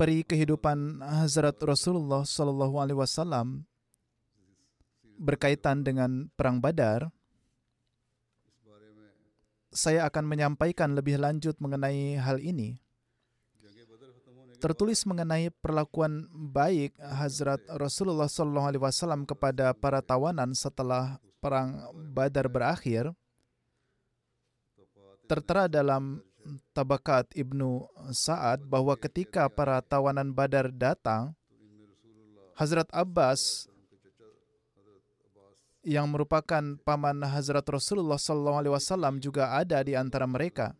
peri kehidupan Hazrat Rasulullah Shallallahu Alaihi Wasallam berkaitan dengan perang Badar, saya akan menyampaikan lebih lanjut mengenai hal ini. Tertulis mengenai perlakuan baik Hazrat Rasulullah Shallallahu Alaihi Wasallam kepada para tawanan setelah perang Badar berakhir, tertera dalam Tabakat Ibnu Sa'ad bahwa ketika para tawanan Badar datang, Hazrat Abbas yang merupakan paman Hazrat Rasulullah SAW juga ada di antara mereka.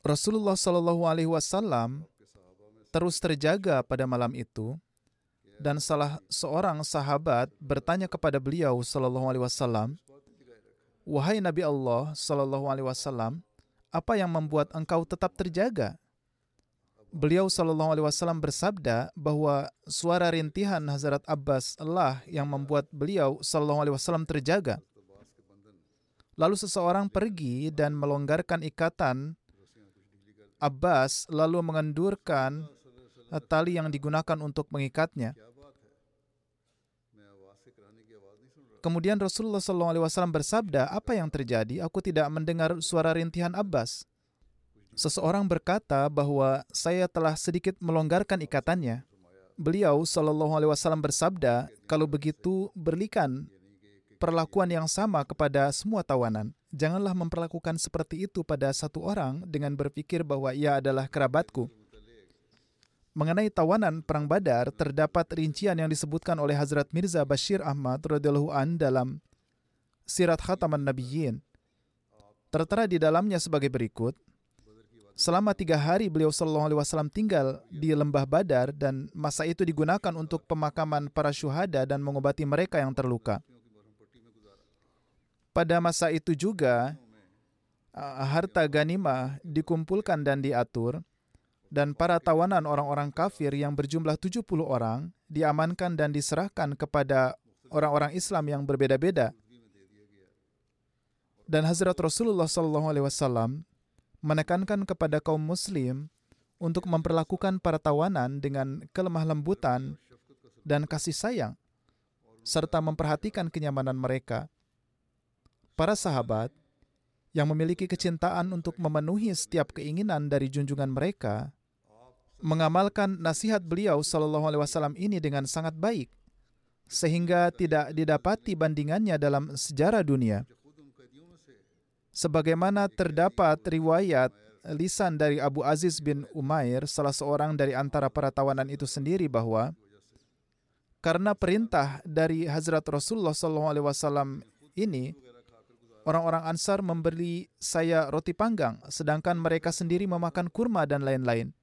Rasulullah SAW terus terjaga pada malam itu, dan salah seorang sahabat bertanya kepada beliau SAW, Wahai Nabi Allah Sallallahu Alaihi Wasallam, apa yang membuat engkau tetap terjaga? Beliau Sallallahu Alaihi Wasallam bersabda bahwa suara rintihan Hazrat Abbas lah yang membuat beliau Sallallahu Alaihi Wasallam terjaga. Lalu seseorang pergi dan melonggarkan ikatan Abbas lalu mengendurkan tali yang digunakan untuk mengikatnya. Kemudian Rasulullah SAW bersabda, apa yang terjadi? Aku tidak mendengar suara rintihan Abbas. Seseorang berkata bahwa saya telah sedikit melonggarkan ikatannya. Beliau Shallallahu Alaihi Wasallam bersabda, kalau begitu berikan perlakuan yang sama kepada semua tawanan. Janganlah memperlakukan seperti itu pada satu orang dengan berpikir bahwa ia adalah kerabatku. Mengenai tawanan perang Badar, terdapat rincian yang disebutkan oleh Hazrat Mirza Bashir Ahmad radhiyallahu an dalam Sirat Khataman Nabiyyin. Tertera di dalamnya sebagai berikut. Selama tiga hari beliau Shallallahu Alaihi Wasallam tinggal di lembah Badar dan masa itu digunakan untuk pemakaman para syuhada dan mengobati mereka yang terluka. Pada masa itu juga harta ganimah dikumpulkan dan diatur dan para tawanan orang-orang kafir yang berjumlah 70 orang diamankan dan diserahkan kepada orang-orang Islam yang berbeda-beda. Dan Hazrat Rasulullah SAW menekankan kepada kaum Muslim untuk memperlakukan para tawanan dengan kelemah lembutan dan kasih sayang, serta memperhatikan kenyamanan mereka. Para sahabat yang memiliki kecintaan untuk memenuhi setiap keinginan dari junjungan mereka, mengamalkan nasihat beliau Shallallahu Alaihi Wasallam ini dengan sangat baik, sehingga tidak didapati bandingannya dalam sejarah dunia. Sebagaimana terdapat riwayat lisan dari Abu Aziz bin Umair, salah seorang dari antara para tawanan itu sendiri bahwa karena perintah dari Hazrat Rasulullah SAW ini, orang-orang Ansar memberi saya roti panggang, sedangkan mereka sendiri memakan kurma dan lain-lain.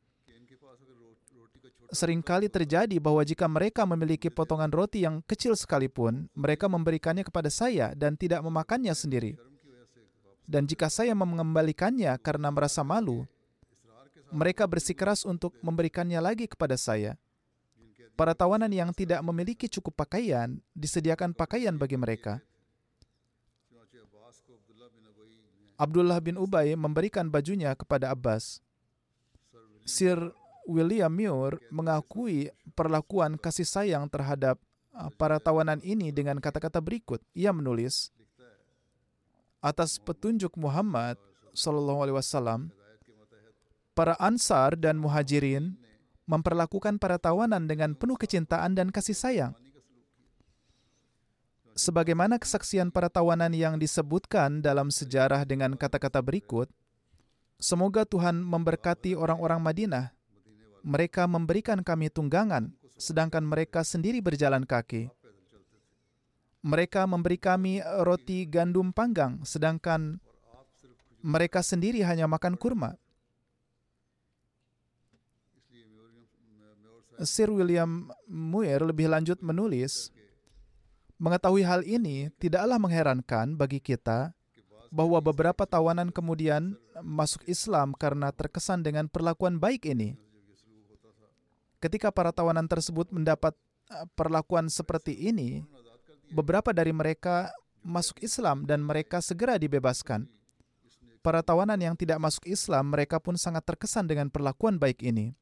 Seringkali terjadi bahwa jika mereka memiliki potongan roti yang kecil sekalipun, mereka memberikannya kepada saya dan tidak memakannya sendiri. Dan jika saya mengembalikannya karena merasa malu, mereka bersikeras untuk memberikannya lagi kepada saya. Para tawanan yang tidak memiliki cukup pakaian disediakan pakaian bagi mereka. Abdullah bin Ubay memberikan bajunya kepada Abbas. Sir William Muir mengakui perlakuan kasih sayang terhadap uh, para tawanan ini dengan kata-kata berikut. Ia menulis, atas petunjuk Muhammad Sallallahu Alaihi Wasallam, para Ansar dan Muhajirin memperlakukan para tawanan dengan penuh kecintaan dan kasih sayang. Sebagaimana kesaksian para tawanan yang disebutkan dalam sejarah dengan kata-kata berikut, semoga Tuhan memberkati orang-orang Madinah mereka memberikan kami tunggangan, sedangkan mereka sendiri berjalan kaki. Mereka memberi kami roti gandum panggang, sedangkan mereka sendiri hanya makan kurma. Sir William Muir lebih lanjut menulis, mengetahui hal ini tidaklah mengherankan bagi kita bahwa beberapa tawanan kemudian masuk Islam karena terkesan dengan perlakuan baik ini. Ketika para tawanan tersebut mendapat uh, perlakuan seperti ini, beberapa dari mereka masuk Islam dan mereka segera dibebaskan. Para tawanan yang tidak masuk Islam, mereka pun sangat terkesan dengan perlakuan baik ini.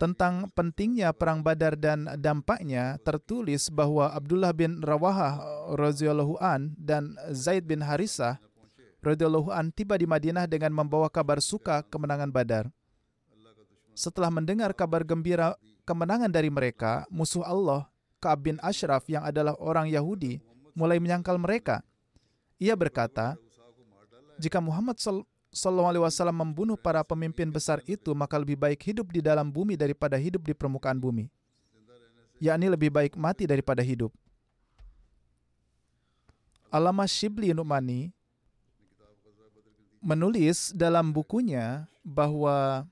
Tentang pentingnya perang Badar dan dampaknya tertulis bahwa Abdullah bin Rawahah radhiyallahu an dan Zaid bin Harisah radhiyallahu an tiba di Madinah dengan membawa kabar suka kemenangan Badar. Setelah mendengar kabar gembira kemenangan dari mereka, musuh Allah, Ka'ab bin Ashraf yang adalah orang Yahudi, mulai menyangkal mereka. Ia berkata, jika Muhammad Sallallahu Alaihi Wasallam membunuh para pemimpin besar itu, maka lebih baik hidup di dalam bumi daripada hidup di permukaan bumi. Yakni lebih baik mati daripada hidup. Alama Shibli Numani menulis dalam bukunya bahwa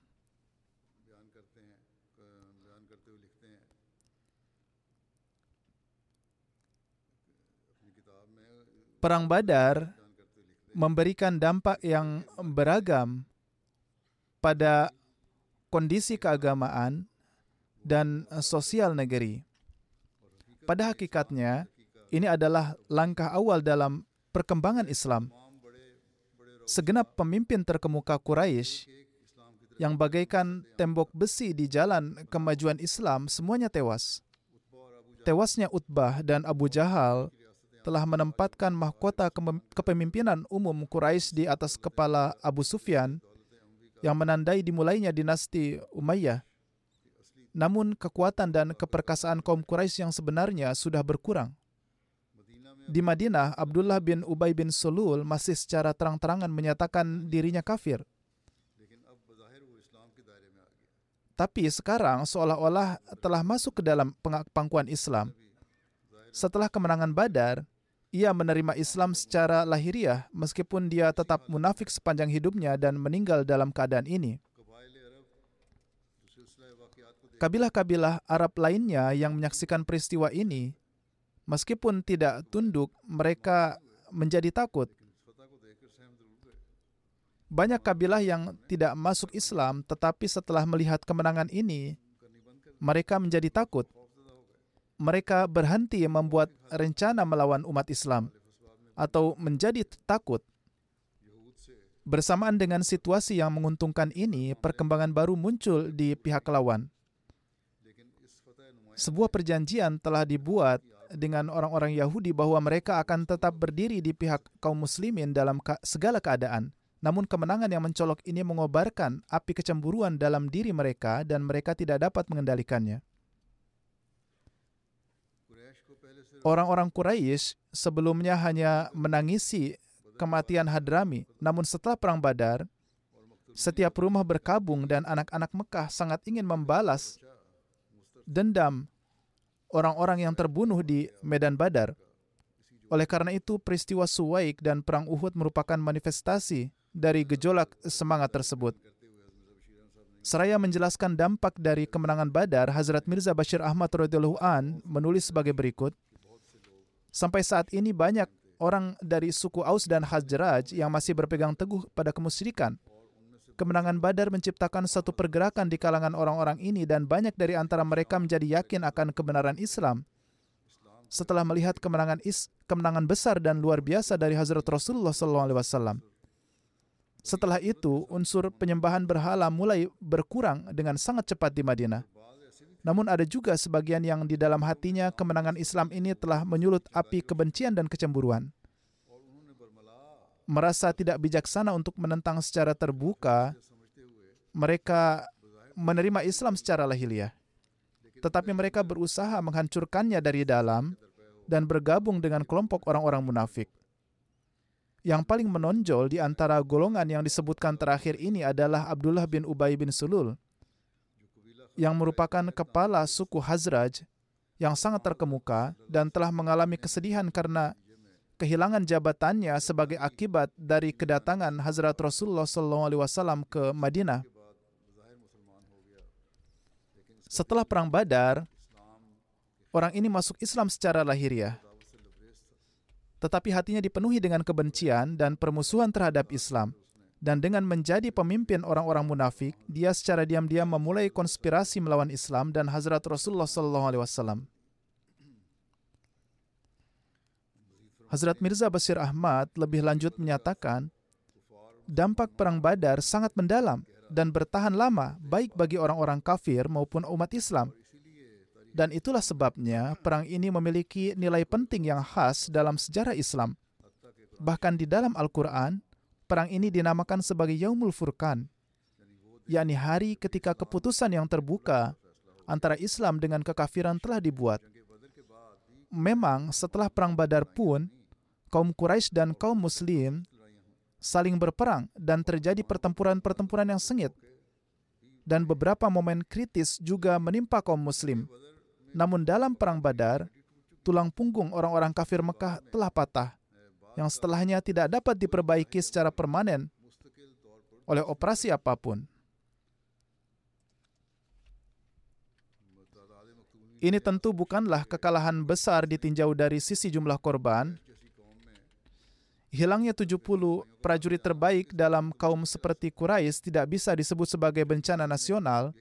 Perang Badar memberikan dampak yang beragam pada kondisi keagamaan dan sosial negeri. Pada hakikatnya, ini adalah langkah awal dalam perkembangan Islam segenap pemimpin terkemuka Quraisy yang bagaikan tembok besi di jalan kemajuan Islam semuanya tewas. Tewasnya Utbah dan Abu Jahal telah menempatkan mahkota kepemimpinan umum Quraisy di atas kepala Abu Sufyan yang menandai dimulainya dinasti Umayyah. Namun kekuatan dan keperkasaan kaum Quraisy yang sebenarnya sudah berkurang. Di Madinah, Abdullah bin Ubay bin Sulul masih secara terang-terangan menyatakan dirinya kafir. Tapi sekarang seolah-olah telah masuk ke dalam pangkuan Islam. Setelah kemenangan Badar, ia menerima Islam secara lahiriah meskipun dia tetap munafik sepanjang hidupnya dan meninggal dalam keadaan ini. Kabilah-kabilah Arab lainnya yang menyaksikan peristiwa ini Meskipun tidak tunduk, mereka menjadi takut. Banyak kabilah yang tidak masuk Islam, tetapi setelah melihat kemenangan ini, mereka menjadi takut. Mereka berhenti membuat rencana melawan umat Islam atau menjadi takut. Bersamaan dengan situasi yang menguntungkan ini, perkembangan baru muncul di pihak lawan. Sebuah perjanjian telah dibuat dengan orang-orang Yahudi bahwa mereka akan tetap berdiri di pihak kaum muslimin dalam segala keadaan. Namun kemenangan yang mencolok ini mengobarkan api kecemburuan dalam diri mereka dan mereka tidak dapat mengendalikannya. Orang-orang Quraisy sebelumnya hanya menangisi kematian Hadrami, namun setelah perang Badar, setiap rumah berkabung dan anak-anak Mekah sangat ingin membalas dendam orang-orang yang terbunuh di Medan Badar. Oleh karena itu, peristiwa Suwaik dan Perang Uhud merupakan manifestasi dari gejolak semangat tersebut. Seraya menjelaskan dampak dari kemenangan Badar, Hazrat Mirza Bashir Ahmad radhiyallahu an menulis sebagai berikut: Sampai saat ini banyak orang dari suku Aus dan Hazraj yang masih berpegang teguh pada kemusyrikan. Kemenangan Badar menciptakan satu pergerakan di kalangan orang-orang ini dan banyak dari antara mereka menjadi yakin akan kebenaran Islam. Setelah melihat kemenangan is, kemenangan besar dan luar biasa dari Hazrat Rasulullah SAW. Setelah itu, unsur penyembahan berhala mulai berkurang dengan sangat cepat di Madinah. Namun ada juga sebagian yang di dalam hatinya kemenangan Islam ini telah menyulut api kebencian dan kecemburuan merasa tidak bijaksana untuk menentang secara terbuka, mereka menerima Islam secara lahiriah. Tetapi mereka berusaha menghancurkannya dari dalam dan bergabung dengan kelompok orang-orang munafik. Yang paling menonjol di antara golongan yang disebutkan terakhir ini adalah Abdullah bin Ubay bin Sulul, yang merupakan kepala suku Hazraj yang sangat terkemuka dan telah mengalami kesedihan karena kehilangan jabatannya sebagai akibat dari kedatangan Hazrat Rasulullah SAW ke Madinah. Setelah perang Badar, orang ini masuk Islam secara lahiriah. Tetapi hatinya dipenuhi dengan kebencian dan permusuhan terhadap Islam. Dan dengan menjadi pemimpin orang-orang munafik, dia secara diam-diam memulai konspirasi melawan Islam dan Hazrat Rasulullah SAW. Hazrat Mirza Basir Ahmad lebih lanjut menyatakan, dampak perang Badar sangat mendalam dan bertahan lama baik bagi orang-orang kafir maupun umat Islam. Dan itulah sebabnya perang ini memiliki nilai penting yang khas dalam sejarah Islam. Bahkan di dalam Al-Quran, perang ini dinamakan sebagai Yaumul Furqan, yakni hari ketika keputusan yang terbuka antara Islam dengan kekafiran telah dibuat. Memang setelah perang Badar pun, kaum Quraisy dan kaum Muslim saling berperang dan terjadi pertempuran-pertempuran yang sengit. Dan beberapa momen kritis juga menimpa kaum Muslim. Namun dalam perang Badar, tulang punggung orang-orang kafir Mekah telah patah, yang setelahnya tidak dapat diperbaiki secara permanen oleh operasi apa pun. Ini tentu bukanlah kekalahan besar ditinjau dari sisi jumlah korban, hilangnya 70 prajurit terbaik dalam kaum seperti Quraisy tidak bisa disebut sebagai bencana nasional.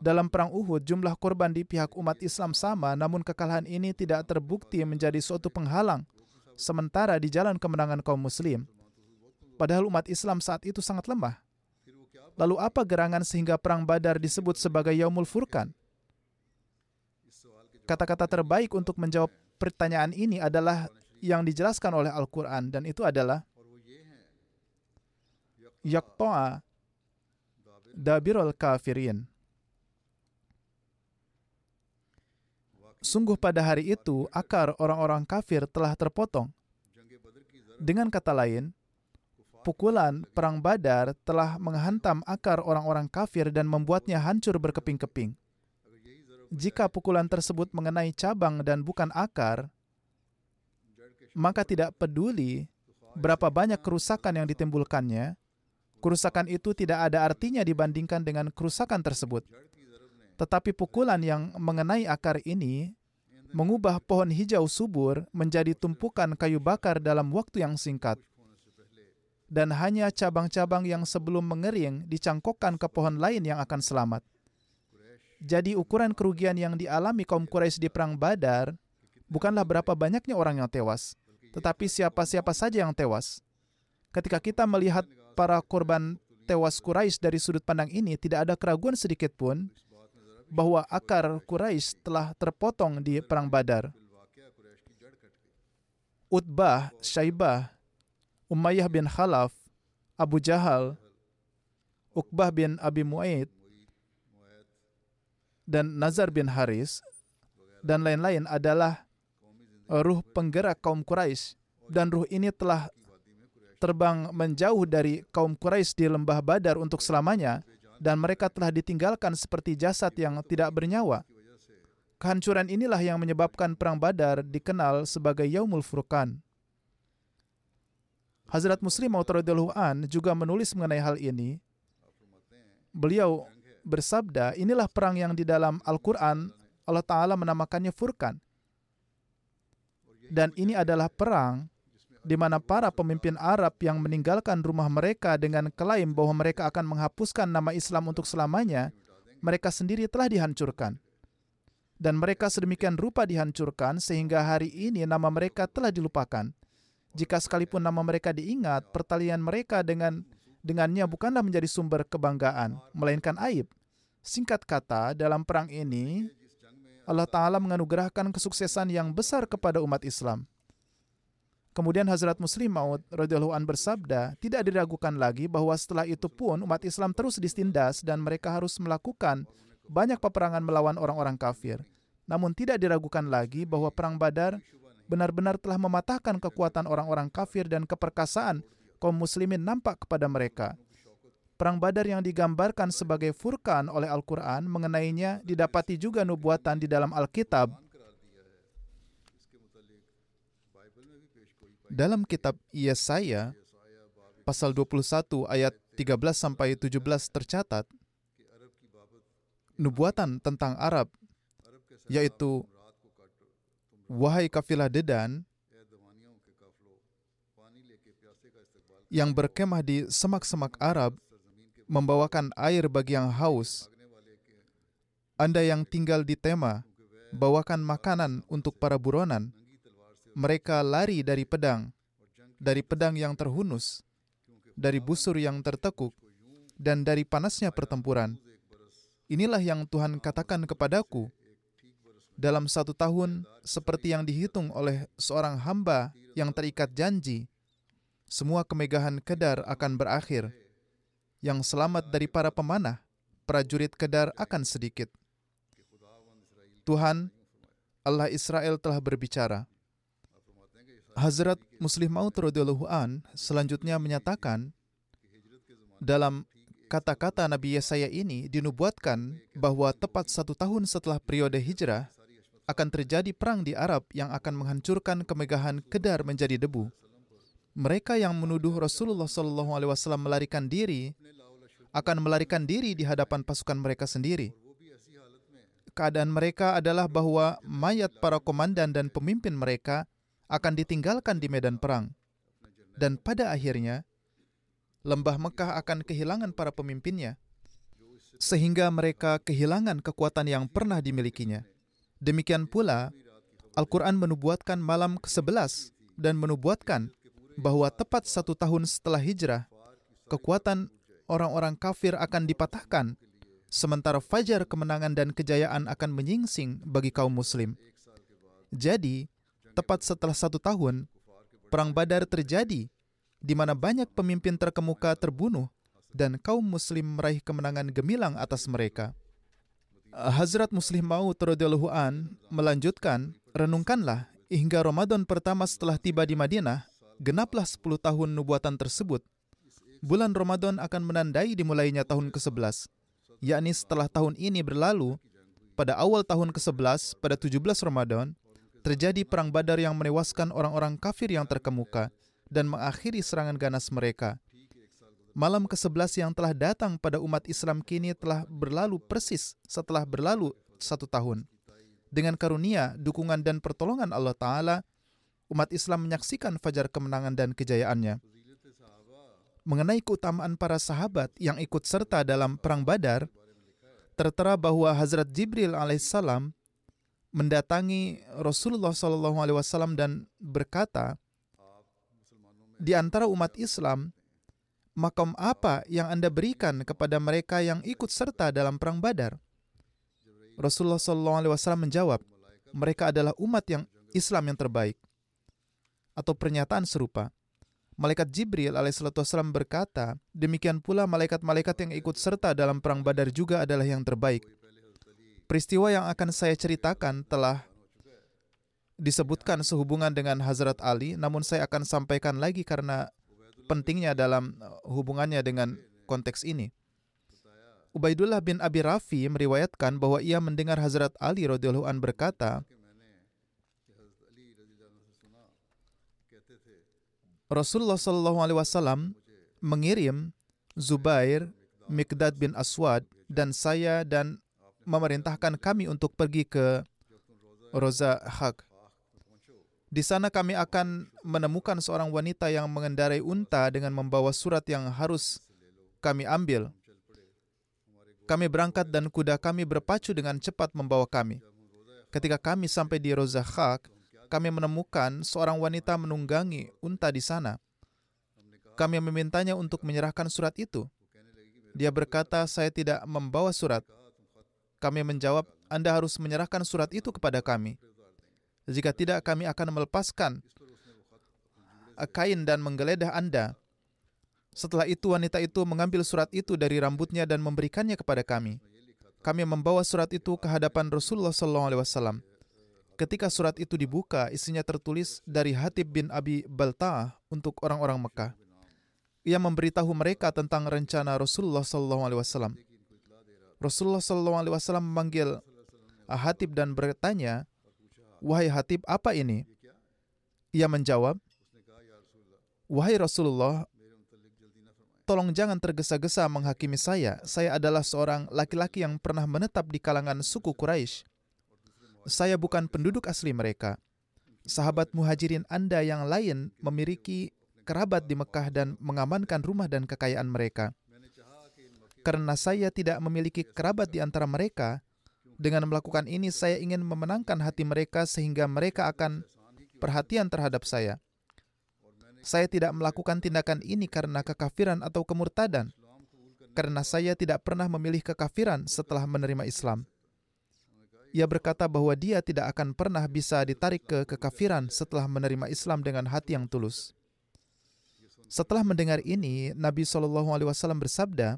Dalam perang Uhud, jumlah korban di pihak umat Islam sama, namun kekalahan ini tidak terbukti menjadi suatu penghalang sementara di jalan kemenangan kaum muslim. Padahal umat Islam saat itu sangat lemah. Lalu apa gerangan sehingga perang Badar disebut sebagai Yaumul Furqan? Kata-kata terbaik untuk menjawab pertanyaan ini adalah yang dijelaskan oleh Al-Quran dan itu adalah yaktoa dabirul kafirin. Sungguh pada hari itu akar orang-orang kafir telah terpotong. Dengan kata lain, pukulan perang Badar telah menghantam akar orang-orang kafir dan membuatnya hancur berkeping-keping. Jika pukulan tersebut mengenai cabang dan bukan akar, maka tidak peduli berapa banyak kerusakan yang ditimbulkannya, kerusakan itu tidak ada artinya dibandingkan dengan kerusakan tersebut. Tetapi pukulan yang mengenai akar ini mengubah pohon hijau subur menjadi tumpukan kayu bakar dalam waktu yang singkat. Dan hanya cabang-cabang yang sebelum mengering dicangkokkan ke pohon lain yang akan selamat. Jadi ukuran kerugian yang dialami kaum Quraisy di Perang Badar bukanlah berapa banyaknya orang yang tewas, tetapi siapa-siapa saja yang tewas. Ketika kita melihat para korban tewas Quraisy dari sudut pandang ini, tidak ada keraguan sedikit pun bahwa akar Quraisy telah terpotong di perang Badar. Utbah, Syaibah, Umayyah bin Khalaf, Abu Jahal, Uqbah bin Abi Mu'aid, dan Nazar bin Haris, dan lain-lain adalah ruh penggerak kaum Quraisy dan ruh ini telah terbang menjauh dari kaum Quraisy di lembah Badar untuk selamanya dan mereka telah ditinggalkan seperti jasad yang tidak bernyawa. Kehancuran inilah yang menyebabkan perang Badar dikenal sebagai Yaumul Furqan. Hazrat Muslim Maud an juga menulis mengenai hal ini. Beliau bersabda, inilah perang yang di dalam Al-Quran Allah Ta'ala menamakannya Furqan. Dan ini adalah perang di mana para pemimpin Arab yang meninggalkan rumah mereka dengan klaim bahwa mereka akan menghapuskan nama Islam untuk selamanya, mereka sendiri telah dihancurkan. Dan mereka sedemikian rupa dihancurkan sehingga hari ini nama mereka telah dilupakan. Jika sekalipun nama mereka diingat, pertalian mereka dengan dengannya bukanlah menjadi sumber kebanggaan, melainkan aib. Singkat kata, dalam perang ini, Allah Ta'ala menganugerahkan kesuksesan yang besar kepada umat Islam. Kemudian Hazrat Muslim Maud radhiyallahu an bersabda, tidak diragukan lagi bahwa setelah itu pun umat Islam terus ditindas dan mereka harus melakukan banyak peperangan melawan orang-orang kafir. Namun tidak diragukan lagi bahwa perang Badar benar-benar telah mematahkan kekuatan orang-orang kafir dan keperkasaan kaum muslimin nampak kepada mereka. Perang Badar yang digambarkan sebagai furkan oleh Al-Quran mengenainya didapati juga nubuatan di dalam Alkitab. Dalam kitab Yesaya, pasal 21 ayat 13 sampai 17 tercatat, nubuatan tentang Arab, yaitu Wahai kafilah Dedan yang berkemah di semak-semak Arab membawakan air bagi yang haus. Anda yang tinggal di Tema, bawakan makanan untuk para buronan. Mereka lari dari pedang, dari pedang yang terhunus, dari busur yang tertekuk, dan dari panasnya pertempuran. Inilah yang Tuhan katakan kepadaku, dalam satu tahun seperti yang dihitung oleh seorang hamba yang terikat janji. Semua kemegahan Kedar akan berakhir. Yang selamat dari para pemanah, prajurit Kedar akan sedikit. Tuhan, Allah Israel telah berbicara. Hazrat Muslim Maud radhiyallahu an selanjutnya menyatakan dalam kata-kata Nabi Yesaya ini dinubuatkan bahwa tepat satu tahun setelah periode hijrah, akan terjadi perang di Arab yang akan menghancurkan kemegahan Kedar menjadi debu. Mereka yang menuduh Rasulullah SAW melarikan diri akan melarikan diri di hadapan pasukan mereka sendiri. Keadaan mereka adalah bahwa mayat para komandan dan pemimpin mereka akan ditinggalkan di medan perang. Dan pada akhirnya, lembah Mekah akan kehilangan para pemimpinnya, sehingga mereka kehilangan kekuatan yang pernah dimilikinya. Demikian pula, Al-Quran menubuatkan malam ke-11 dan menubuatkan bahwa tepat satu tahun setelah hijrah, kekuatan orang-orang kafir akan dipatahkan, sementara fajar kemenangan dan kejayaan akan menyingsing bagi kaum muslim. Jadi, tepat setelah satu tahun, Perang Badar terjadi, di mana banyak pemimpin terkemuka terbunuh dan kaum muslim meraih kemenangan gemilang atas mereka. Hazrat Muslim Maud radhiyallahu an melanjutkan, renungkanlah hingga Ramadan pertama setelah tiba di Madinah, genaplah 10 tahun nubuatan tersebut. Bulan Ramadan akan menandai dimulainya tahun ke-11, yakni setelah tahun ini berlalu, pada awal tahun ke-11, pada 17 Ramadan, terjadi perang Badar yang menewaskan orang-orang kafir yang terkemuka dan mengakhiri serangan ganas mereka. Malam ke-11 yang telah datang pada umat Islam kini telah berlalu persis setelah berlalu satu tahun. Dengan karunia, dukungan dan pertolongan Allah Ta'ala, umat Islam menyaksikan fajar kemenangan dan kejayaannya. Mengenai keutamaan para sahabat yang ikut serta dalam Perang Badar, tertera bahwa Hazrat Jibril alaihissalam mendatangi Rasulullah SAW dan berkata, di antara umat Islam, makom apa yang Anda berikan kepada mereka yang ikut serta dalam perang Badar? Rasulullah SAW menjawab, mereka adalah umat yang Islam yang terbaik. Atau pernyataan serupa. Malaikat Jibril alaihissalam berkata, demikian pula malaikat-malaikat yang ikut serta dalam perang Badar juga adalah yang terbaik. Peristiwa yang akan saya ceritakan telah disebutkan sehubungan dengan Hazrat Ali, namun saya akan sampaikan lagi karena pentingnya dalam uh, hubungannya dengan konteks ini. Ubaidullah bin Abi Rafi meriwayatkan bahwa ia mendengar Hazrat Ali radhiyallahu an berkata, Rasulullah Shallallahu alaihi wasallam mengirim Zubair, Mikdad bin Aswad dan saya dan memerintahkan kami untuk pergi ke Roza Haq. Di sana kami akan menemukan seorang wanita yang mengendarai unta dengan membawa surat yang harus kami ambil. Kami berangkat dan kuda kami berpacu dengan cepat membawa kami. Ketika kami sampai di Rozahak, kami menemukan seorang wanita menunggangi unta di sana. Kami memintanya untuk menyerahkan surat itu. Dia berkata, "Saya tidak membawa surat." Kami menjawab, "Anda harus menyerahkan surat itu kepada kami." Jika tidak, kami akan melepaskan kain dan menggeledah Anda. Setelah itu, wanita itu mengambil surat itu dari rambutnya dan memberikannya kepada kami. Kami membawa surat itu ke hadapan Rasulullah SAW. Ketika surat itu dibuka, isinya tertulis dari Hatib bin Abi Balta'ah untuk orang-orang Mekah. Ia memberitahu mereka tentang rencana Rasulullah SAW. Rasulullah SAW memanggil Hatib dan bertanya, Wahai Hatib, apa ini? Ia menjawab, Wahai Rasulullah, tolong jangan tergesa-gesa menghakimi saya. Saya adalah seorang laki-laki yang pernah menetap di kalangan suku Quraisy. Saya bukan penduduk asli mereka. Sahabat muhajirin Anda yang lain memiliki kerabat di Mekah dan mengamankan rumah dan kekayaan mereka. Karena saya tidak memiliki kerabat di antara mereka, dengan melakukan ini, saya ingin memenangkan hati mereka sehingga mereka akan perhatian terhadap saya. Saya tidak melakukan tindakan ini karena kekafiran atau kemurtadan, karena saya tidak pernah memilih kekafiran setelah menerima Islam. Ia berkata bahwa dia tidak akan pernah bisa ditarik ke kekafiran setelah menerima Islam dengan hati yang tulus. Setelah mendengar ini, Nabi Shallallahu Alaihi Wasallam bersabda,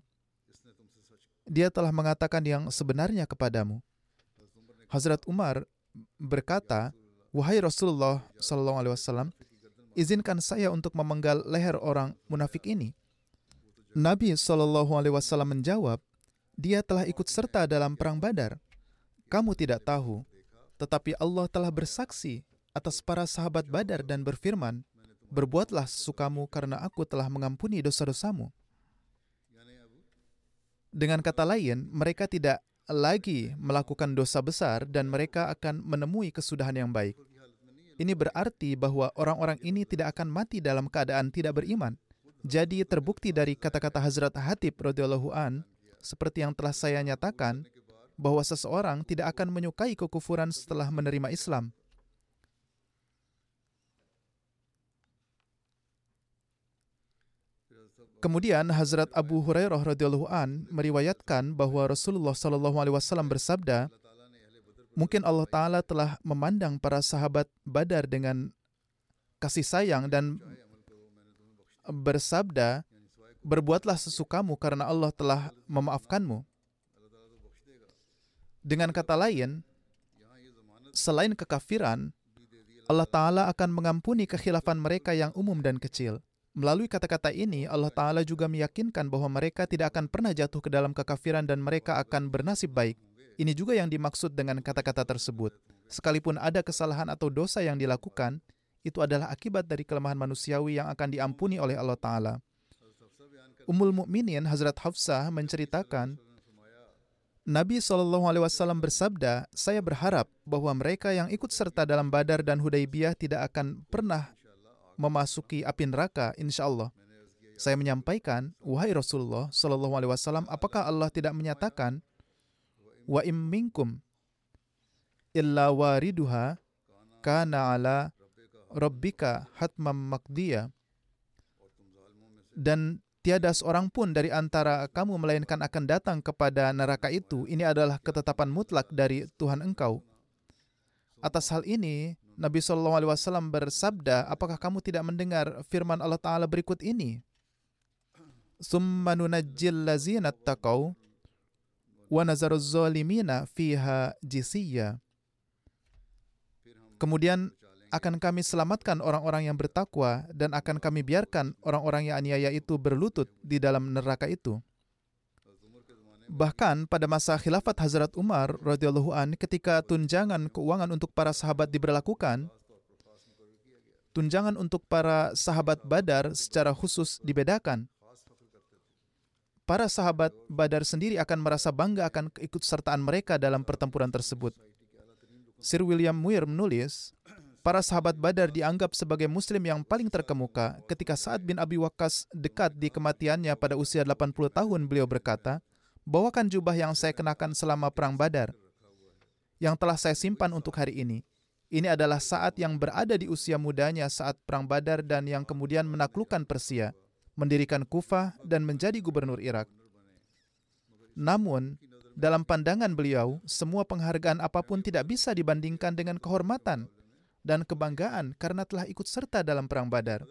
"Dia telah mengatakan yang sebenarnya kepadamu." Hazrat Umar berkata, "Wahai Rasulullah sallallahu alaihi wasallam, izinkan saya untuk memenggal leher orang munafik ini." Nabi Shallallahu alaihi wasallam menjawab, "Dia telah ikut serta dalam perang Badar. Kamu tidak tahu, tetapi Allah telah bersaksi atas para sahabat Badar dan berfirman, "Berbuatlah sesukamu karena aku telah mengampuni dosa-dosamu." Dengan kata lain, mereka tidak lagi melakukan dosa besar dan mereka akan menemui kesudahan yang baik. Ini berarti bahwa orang-orang ini tidak akan mati dalam keadaan tidak beriman. Jadi terbukti dari kata-kata Hazrat Hatib radhiyallahu an seperti yang telah saya nyatakan bahwa seseorang tidak akan menyukai kekufuran setelah menerima Islam. Kemudian Hazrat Abu Hurairah radhiyallahu an meriwayatkan bahwa Rasulullah shallallahu alaihi wasallam bersabda, mungkin Allah taala telah memandang para sahabat Badar dengan kasih sayang dan bersabda, berbuatlah sesukamu karena Allah telah memaafkanmu. Dengan kata lain, selain kekafiran, Allah Ta'ala akan mengampuni kekhilafan mereka yang umum dan kecil. Melalui kata-kata ini, Allah Ta'ala juga meyakinkan bahwa mereka tidak akan pernah jatuh ke dalam kekafiran dan mereka akan bernasib baik. Ini juga yang dimaksud dengan kata-kata tersebut. Sekalipun ada kesalahan atau dosa yang dilakukan, itu adalah akibat dari kelemahan manusiawi yang akan diampuni oleh Allah Ta'ala. Ummul Mukminin Hazrat Hafsah menceritakan, Nabi SAW bersabda, saya berharap bahwa mereka yang ikut serta dalam Badar dan Hudaybiyah tidak akan pernah memasuki api neraka insya Allah. Saya menyampaikan, wahai Rasulullah Shallallahu Alaihi Wasallam, apakah Allah tidak menyatakan, wa im minkum illa wariduha kana ala rabbika hatmam makdiya dan tiada seorang pun dari antara kamu melainkan akan datang kepada neraka itu ini adalah ketetapan mutlak dari Tuhan engkau atas hal ini Nabi Shallallahu Alaihi Wasallam bersabda, apakah kamu tidak mendengar firman Allah Taala berikut ini? Summa nunajjil lazina taqaw wa nazaruz zalimina fiha jisiyya. Kemudian akan kami selamatkan orang-orang yang bertakwa dan akan kami biarkan orang-orang yang aniaya itu berlutut di dalam neraka itu. Bahkan pada masa khilafat Hazrat Umar radhiyallahu an ketika tunjangan keuangan untuk para sahabat diberlakukan, tunjangan untuk para sahabat Badar secara khusus dibedakan. Para sahabat Badar sendiri akan merasa bangga akan keikutsertaan mereka dalam pertempuran tersebut. Sir William Muir menulis, Para sahabat Badar dianggap sebagai muslim yang paling terkemuka. Ketika Sa'ad bin Abi Waqqas dekat di kematiannya pada usia 80 tahun, beliau berkata, "Bawakan jubah yang saya kenakan selama perang Badar yang telah saya simpan untuk hari ini. Ini adalah saat yang berada di usia mudanya saat perang Badar dan yang kemudian menaklukkan Persia, mendirikan Kufah dan menjadi gubernur Irak. Namun, dalam pandangan beliau, semua penghargaan apa pun tidak bisa dibandingkan dengan kehormatan dan kebanggaan karena telah ikut serta dalam perang Badar.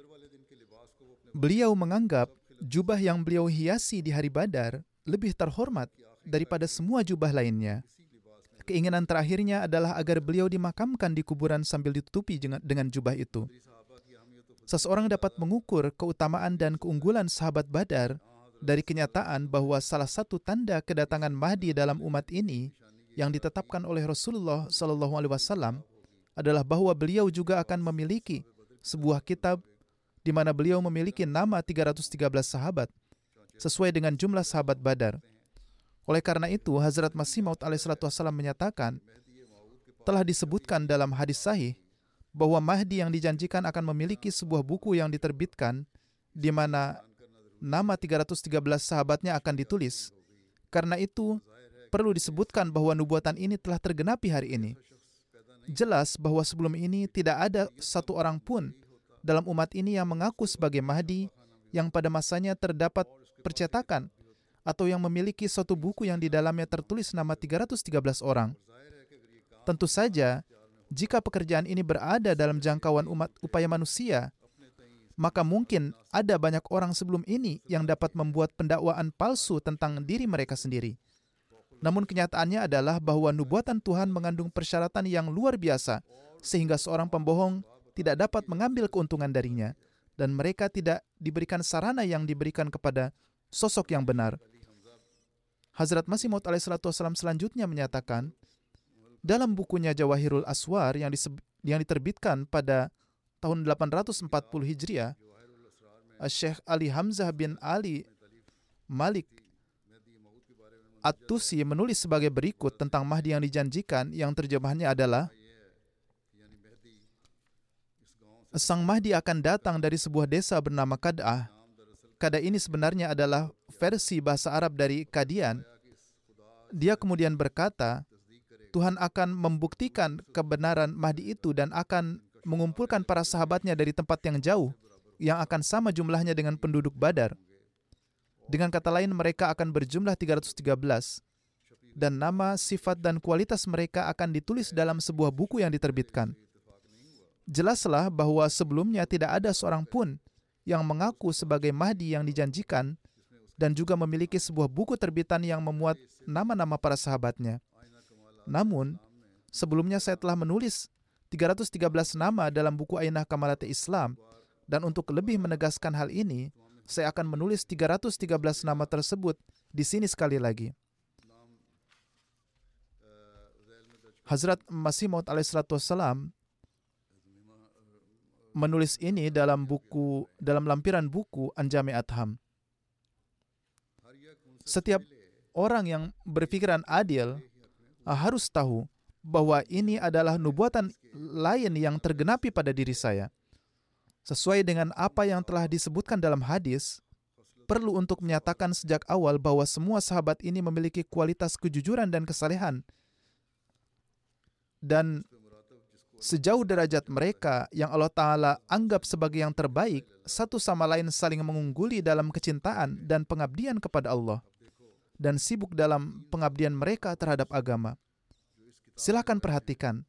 Beliau menganggap jubah yang beliau hiasi di hari Badar lebih terhormat daripada semua jubah lainnya. Keinginan terakhirnya adalah agar beliau dimakamkan di kuburan sambil ditutupi dengan jubah itu. Seseorang dapat mengukur keutamaan dan keunggulan sahabat Badar dari kenyataan bahwa salah satu tanda kedatangan Mahdi dalam umat ini yang ditetapkan oleh Rasulullah Shallallahu Alaihi Wasallam adalah bahwa beliau juga akan memiliki sebuah kitab di mana beliau memiliki nama 313 sahabat sesuai dengan jumlah sahabat Badar. Oleh karena itu, Hazrat Masih Maud alaihissalam menyatakan, telah disebutkan dalam hadis sahih bahwa Mahdi yang dijanjikan akan memiliki sebuah buku yang diterbitkan di mana nama 313 sahabatnya akan ditulis. Karena itu, perlu disebutkan bahwa nubuatan ini telah tergenapi hari ini. Jelas bahwa sebelum ini tidak ada satu orang pun dalam umat ini yang mengaku sebagai Mahdi yang pada masanya terdapat percetakan atau yang memiliki suatu buku yang di dalamnya tertulis nama 313 orang. Tentu saja, jika pekerjaan ini berada dalam jangkauan umat upaya manusia, maka mungkin ada banyak orang sebelum ini yang dapat membuat pendakwaan palsu tentang diri mereka sendiri. Namun kenyataannya adalah bahwa nubuatan Tuhan mengandung persyaratan yang luar biasa, sehingga seorang pembohong tidak dapat mengambil keuntungan darinya, dan mereka tidak diberikan sarana yang diberikan kepada sosok yang benar. Hazrat Masih Maud alaihissalam selanjutnya menyatakan, dalam bukunya Jawahirul Aswar yang, yang diterbitkan pada tahun 840 Hijriah, Syekh Ali Hamzah bin Ali Malik At-Tusi menulis sebagai berikut tentang Mahdi yang dijanjikan yang terjemahannya adalah Sang Mahdi akan datang dari sebuah desa bernama Kad'ah. Kada ini sebenarnya adalah versi bahasa Arab dari Kadian. Dia kemudian berkata, Tuhan akan membuktikan kebenaran Mahdi itu dan akan mengumpulkan para sahabatnya dari tempat yang jauh, yang akan sama jumlahnya dengan penduduk Badar. Dengan kata lain, mereka akan berjumlah 313. Dan nama, sifat, dan kualitas mereka akan ditulis dalam sebuah buku yang diterbitkan. Jelaslah bahwa sebelumnya tidak ada seorang pun yang mengaku sebagai Mahdi yang dijanjikan dan juga memiliki sebuah buku terbitan yang memuat nama-nama para sahabatnya. Namun, sebelumnya saya telah menulis 313 nama dalam buku Ainah Kamalate Islam dan untuk lebih menegaskan hal ini, saya akan menulis 313 nama tersebut di sini sekali lagi. Hazrat Masih Maud alaihissalam menulis ini dalam buku dalam lampiran buku Anjami Adham. Setiap orang yang berpikiran adil ah, harus tahu bahwa ini adalah nubuatan lain yang tergenapi pada diri saya. Sesuai dengan apa yang telah disebutkan dalam hadis, perlu untuk menyatakan sejak awal bahwa semua sahabat ini memiliki kualitas kejujuran dan kesalehan. Dan sejauh derajat mereka yang Allah Ta'ala anggap sebagai yang terbaik, satu sama lain saling mengungguli dalam kecintaan dan pengabdian kepada Allah dan sibuk dalam pengabdian mereka terhadap agama. Silakan perhatikan,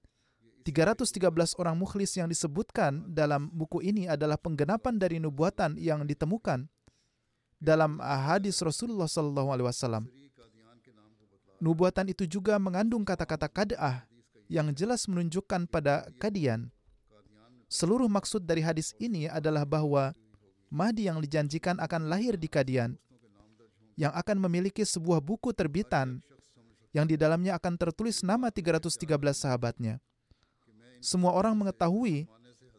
313 orang mukhlis yang disebutkan dalam buku ini adalah penggenapan dari nubuatan yang ditemukan dalam hadis Rasulullah Sallallahu Alaihi Wasallam. Nubuatan itu juga mengandung kata-kata kad'ah yang jelas menunjukkan pada kadian. Seluruh maksud dari hadis ini adalah bahwa Mahdi yang dijanjikan akan lahir di Kadian, yang akan memiliki sebuah buku terbitan yang di dalamnya akan tertulis nama 313 sahabatnya semua orang mengetahui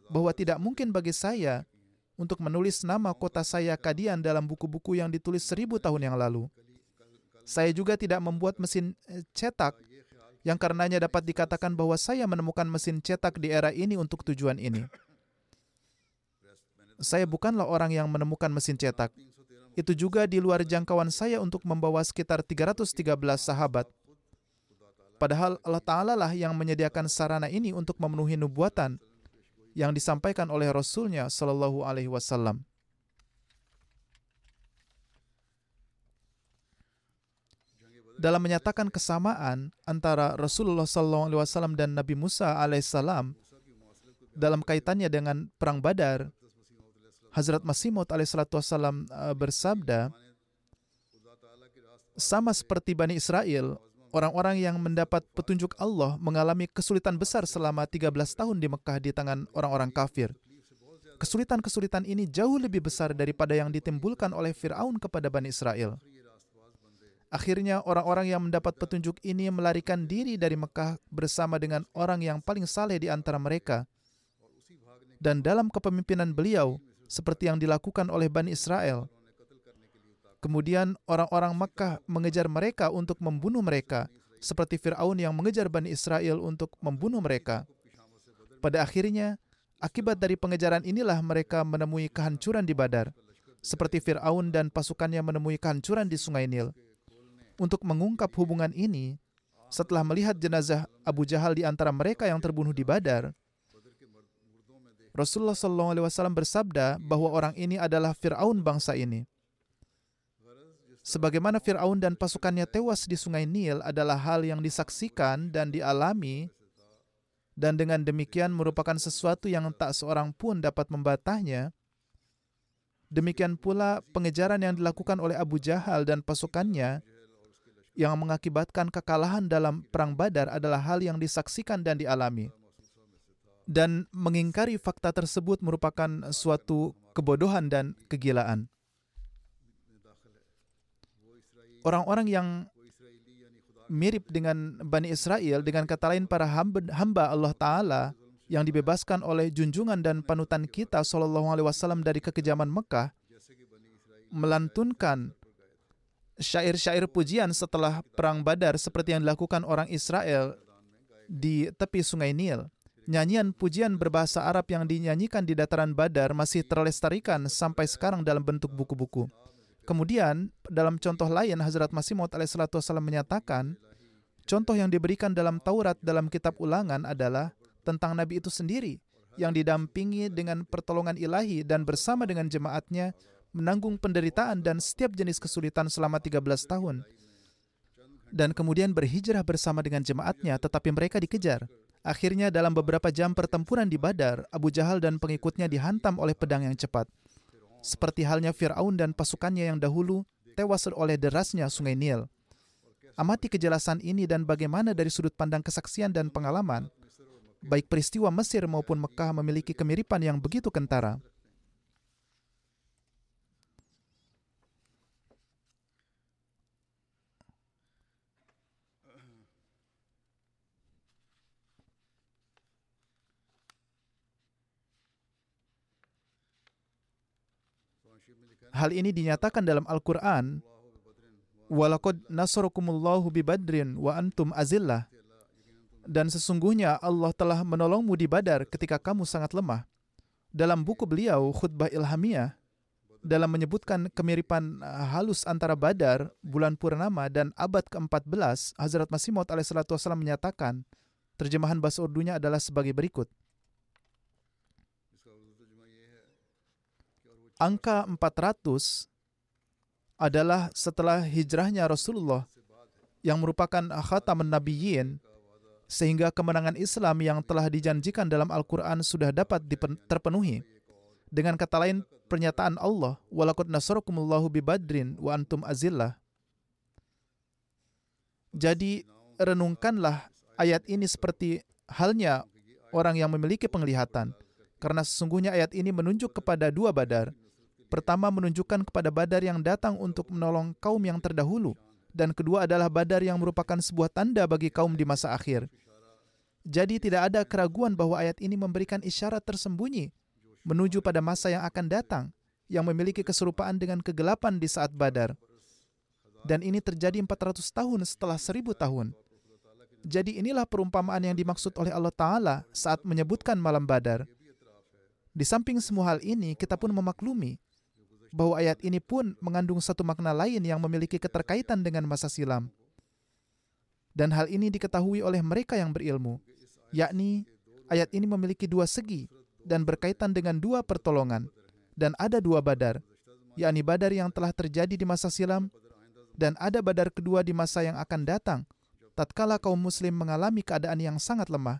bahwa tidak mungkin bagi saya untuk menulis nama kota saya Kadian dalam buku-buku yang ditulis seribu tahun yang lalu. Saya juga tidak membuat mesin eh, cetak yang karenanya dapat dikatakan bahwa saya menemukan mesin cetak di era ini untuk tujuan ini. Saya bukanlah orang yang menemukan mesin cetak. Itu juga di luar jangkauan saya untuk membawa sekitar 313 sahabat. Padahal Allah Ta'ala lah yang menyediakan sarana ini untuk memenuhi nubuatan yang disampaikan oleh Rasulnya Shallallahu Alaihi Wasallam. Dalam menyatakan kesamaan antara Rasulullah Shallallahu Alaihi Wasallam dan Nabi Musa alaihissalam dalam kaitannya dengan perang Badar, Hazrat Masih alaihissalam uh, bersabda, sama seperti Bani Israel, orang-orang yang mendapat petunjuk Allah mengalami kesulitan besar selama 13 tahun di Mekah di tangan orang-orang kafir. Kesulitan-kesulitan ini jauh lebih besar daripada yang ditimbulkan oleh Fir'aun kepada Bani Israel. Akhirnya orang-orang yang mendapat petunjuk ini melarikan diri dari Mekah bersama dengan orang yang paling saleh di antara mereka. Dan dalam kepemimpinan beliau, seperti yang dilakukan oleh Bani Israel, kemudian orang-orang Mekah mengejar mereka untuk membunuh mereka, seperti Firaun yang mengejar Bani Israel untuk membunuh mereka. Pada akhirnya, akibat dari pengejaran inilah mereka menemui kehancuran di Badar, seperti Firaun dan pasukannya menemui kehancuran di Sungai Nil untuk mengungkap hubungan ini, setelah melihat jenazah Abu Jahal di antara mereka yang terbunuh di Badar, Rasulullah SAW bersabda bahwa orang ini adalah Fir'aun bangsa ini. Sebagaimana Fir'aun dan pasukannya tewas di sungai Nil adalah hal yang disaksikan dan dialami, dan dengan demikian merupakan sesuatu yang tak seorang pun dapat membatahnya. Demikian pula pengejaran yang dilakukan oleh Abu Jahal dan pasukannya yang mengakibatkan kekalahan dalam Perang Badar adalah hal yang disaksikan dan dialami. Dan mengingkari fakta tersebut merupakan suatu kebodohan dan kegilaan. Orang-orang yang mirip dengan Bani Israel, dengan kata lain para hamba Allah Ta'ala yang dibebaskan oleh junjungan dan panutan kita Sallallahu Alaihi Wasallam dari kekejaman Mekah, melantunkan syair-syair pujian setelah perang Badar seperti yang dilakukan orang Israel di tepi Sungai Nil. Nyanyian pujian berbahasa Arab yang dinyanyikan di dataran Badar masih terlestarikan sampai sekarang dalam bentuk buku-buku. Kemudian, dalam contoh lain, Hazrat Masih Maud alaihissalam menyatakan, contoh yang diberikan dalam Taurat dalam kitab ulangan adalah tentang Nabi itu sendiri, yang didampingi dengan pertolongan ilahi dan bersama dengan jemaatnya menanggung penderitaan dan setiap jenis kesulitan selama 13 tahun. Dan kemudian berhijrah bersama dengan jemaatnya, tetapi mereka dikejar. Akhirnya dalam beberapa jam pertempuran di Badar, Abu Jahal dan pengikutnya dihantam oleh pedang yang cepat. Seperti halnya Fir'aun dan pasukannya yang dahulu tewas oleh derasnya sungai Nil. Amati kejelasan ini dan bagaimana dari sudut pandang kesaksian dan pengalaman, baik peristiwa Mesir maupun Mekah memiliki kemiripan yang begitu kentara. Hal ini dinyatakan dalam Al-Quran. Walakad bi badrin wa antum azillah. Dan sesungguhnya Allah telah menolongmu di Badar ketika kamu sangat lemah. Dalam buku beliau, Khutbah Ilhamiyah, dalam menyebutkan kemiripan uh, halus antara Badar, bulan Purnama, dan abad ke-14, Hazrat Masih Maud alaihissalam menyatakan, terjemahan bahasa Urdunya adalah sebagai berikut. Angka 400 adalah setelah hijrahnya Rasulullah yang merupakan khataman nabiyyin sehingga kemenangan Islam yang telah dijanjikan dalam Al-Quran sudah dapat terpenuhi. Dengan kata lain, pernyataan Allah, walakut nasarakumullahu bi badrin wa antum azillah. Jadi, renungkanlah ayat ini seperti halnya orang yang memiliki penglihatan. Karena sesungguhnya ayat ini menunjuk kepada dua badar. Pertama menunjukkan kepada Badar yang datang untuk menolong kaum yang terdahulu, dan kedua adalah Badar yang merupakan sebuah tanda bagi kaum di masa akhir. Jadi tidak ada keraguan bahwa ayat ini memberikan isyarat tersembunyi menuju pada masa yang akan datang yang memiliki keserupaan dengan kegelapan di saat Badar. Dan ini terjadi 400 tahun setelah 1000 tahun. Jadi inilah perumpamaan yang dimaksud oleh Allah Ta'ala saat menyebutkan malam badar. Di samping semua hal ini, kita pun memaklumi bahwa ayat ini pun mengandung satu makna lain yang memiliki keterkaitan dengan masa silam. Dan hal ini diketahui oleh mereka yang berilmu, yakni ayat ini memiliki dua segi dan berkaitan dengan dua pertolongan. Dan ada dua badar, yakni badar yang telah terjadi di masa silam, dan ada badar kedua di masa yang akan datang, tatkala kaum muslim mengalami keadaan yang sangat lemah.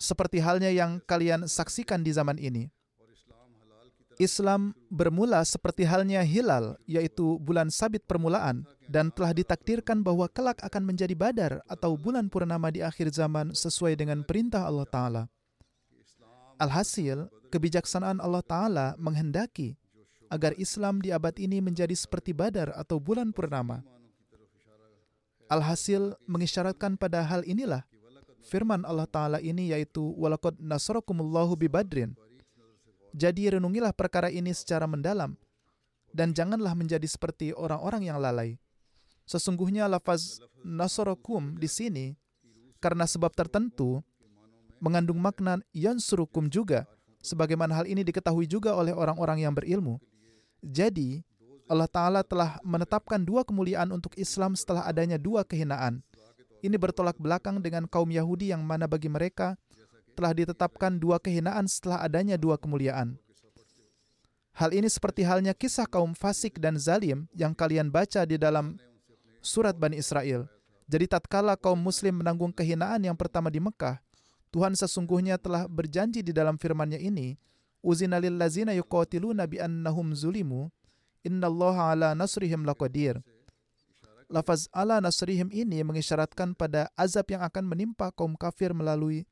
Seperti halnya yang kalian saksikan di zaman ini. Islam bermula seperti halnya hilal, yaitu bulan sabit permulaan, dan telah ditakdirkan bahwa kelak akan menjadi badar atau bulan purnama di akhir zaman sesuai dengan perintah Allah Ta'ala. Alhasil, kebijaksanaan Allah Ta'ala menghendaki agar Islam di abad ini menjadi seperti badar atau bulan purnama. Alhasil mengisyaratkan pada hal inilah firman Allah Ta'ala ini yaitu walakad nasrakumullahu bi badrin. Jadi renungilah perkara ini secara mendalam dan janganlah menjadi seperti orang-orang yang lalai. Sesungguhnya lafaz nasarakum di sini karena sebab tertentu mengandung makna yansurukum juga sebagaimana hal ini diketahui juga oleh orang-orang yang berilmu. Jadi, Allah Ta'ala telah menetapkan dua kemuliaan untuk Islam setelah adanya dua kehinaan. Ini bertolak belakang dengan kaum Yahudi yang mana bagi mereka telah ditetapkan dua kehinaan setelah adanya dua kemuliaan. Hal ini seperti halnya kisah kaum fasik dan zalim yang kalian baca di dalam surat Bani Israel. Jadi tatkala kaum muslim menanggung kehinaan yang pertama di Mekah, Tuhan sesungguhnya telah berjanji di dalam firman-Nya ini, "Uzina lil ladzina yuqatiluna bi annahum zulimu innallaha ala nasrihim laqadir. Lafaz ala nasrihim ini mengisyaratkan pada azab yang akan menimpa kaum kafir melalui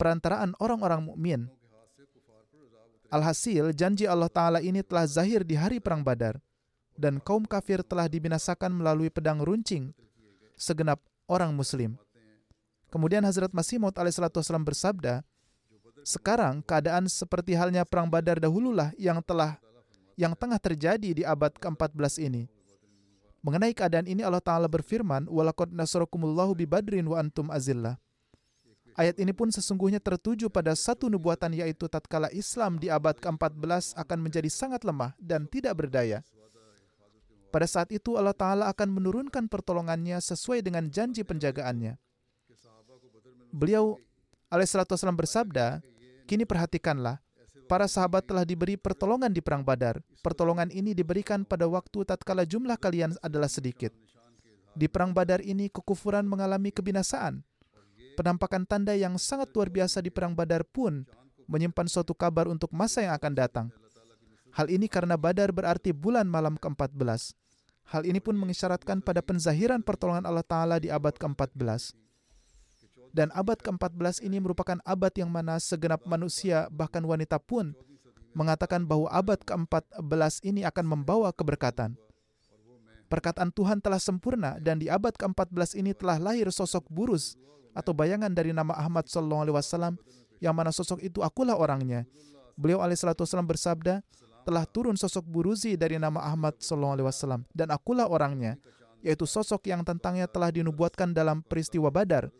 perantaraan orang-orang mukmin. Alhasil, janji Allah Ta'ala ini telah zahir di hari Perang Badar, dan kaum kafir telah dibinasakan melalui pedang runcing segenap orang muslim. Kemudian Hazrat Masih Maud alaihissalam bersabda, sekarang keadaan seperti halnya Perang Badar dahululah yang telah yang tengah terjadi di abad ke-14 ini. Mengenai keadaan ini Allah Ta'ala berfirman, وَلَقَدْ نَصَرَكُمُ bi badrin wa antum azillah. Ayat ini pun sesungguhnya tertuju pada satu nubuatan yaitu tatkala Islam di abad ke-14 akan menjadi sangat lemah dan tidak berdaya. Pada saat itu Allah Ta'ala akan menurunkan pertolongannya sesuai dengan janji penjagaannya. Beliau alaihissalam bersabda, Kini perhatikanlah, para sahabat telah diberi pertolongan di Perang Badar. Pertolongan ini diberikan pada waktu tatkala jumlah kalian adalah sedikit. Di Perang Badar ini kekufuran mengalami kebinasaan. Penampakan tanda yang sangat luar biasa di Perang Badar pun menyimpan suatu kabar untuk masa yang akan datang. Hal ini karena Badar berarti bulan malam ke-14. Hal ini pun mengisyaratkan pada penzahiran pertolongan Allah Ta'ala di abad ke-14. Dan abad ke-14 ini merupakan abad yang mana segenap manusia, bahkan wanita pun, mengatakan bahwa abad ke-14 ini akan membawa keberkatan. Perkataan Tuhan telah sempurna dan di abad ke-14 ini telah lahir sosok burus atau bayangan dari nama Ahmad Sallallahu Alaihi Wasallam yang mana sosok itu akulah orangnya. Beliau alaihissalam bersabda, telah turun sosok buruzi dari nama Ahmad Sallallahu Alaihi Wasallam dan akulah orangnya, yaitu sosok yang tentangnya telah dinubuatkan dalam peristiwa Badar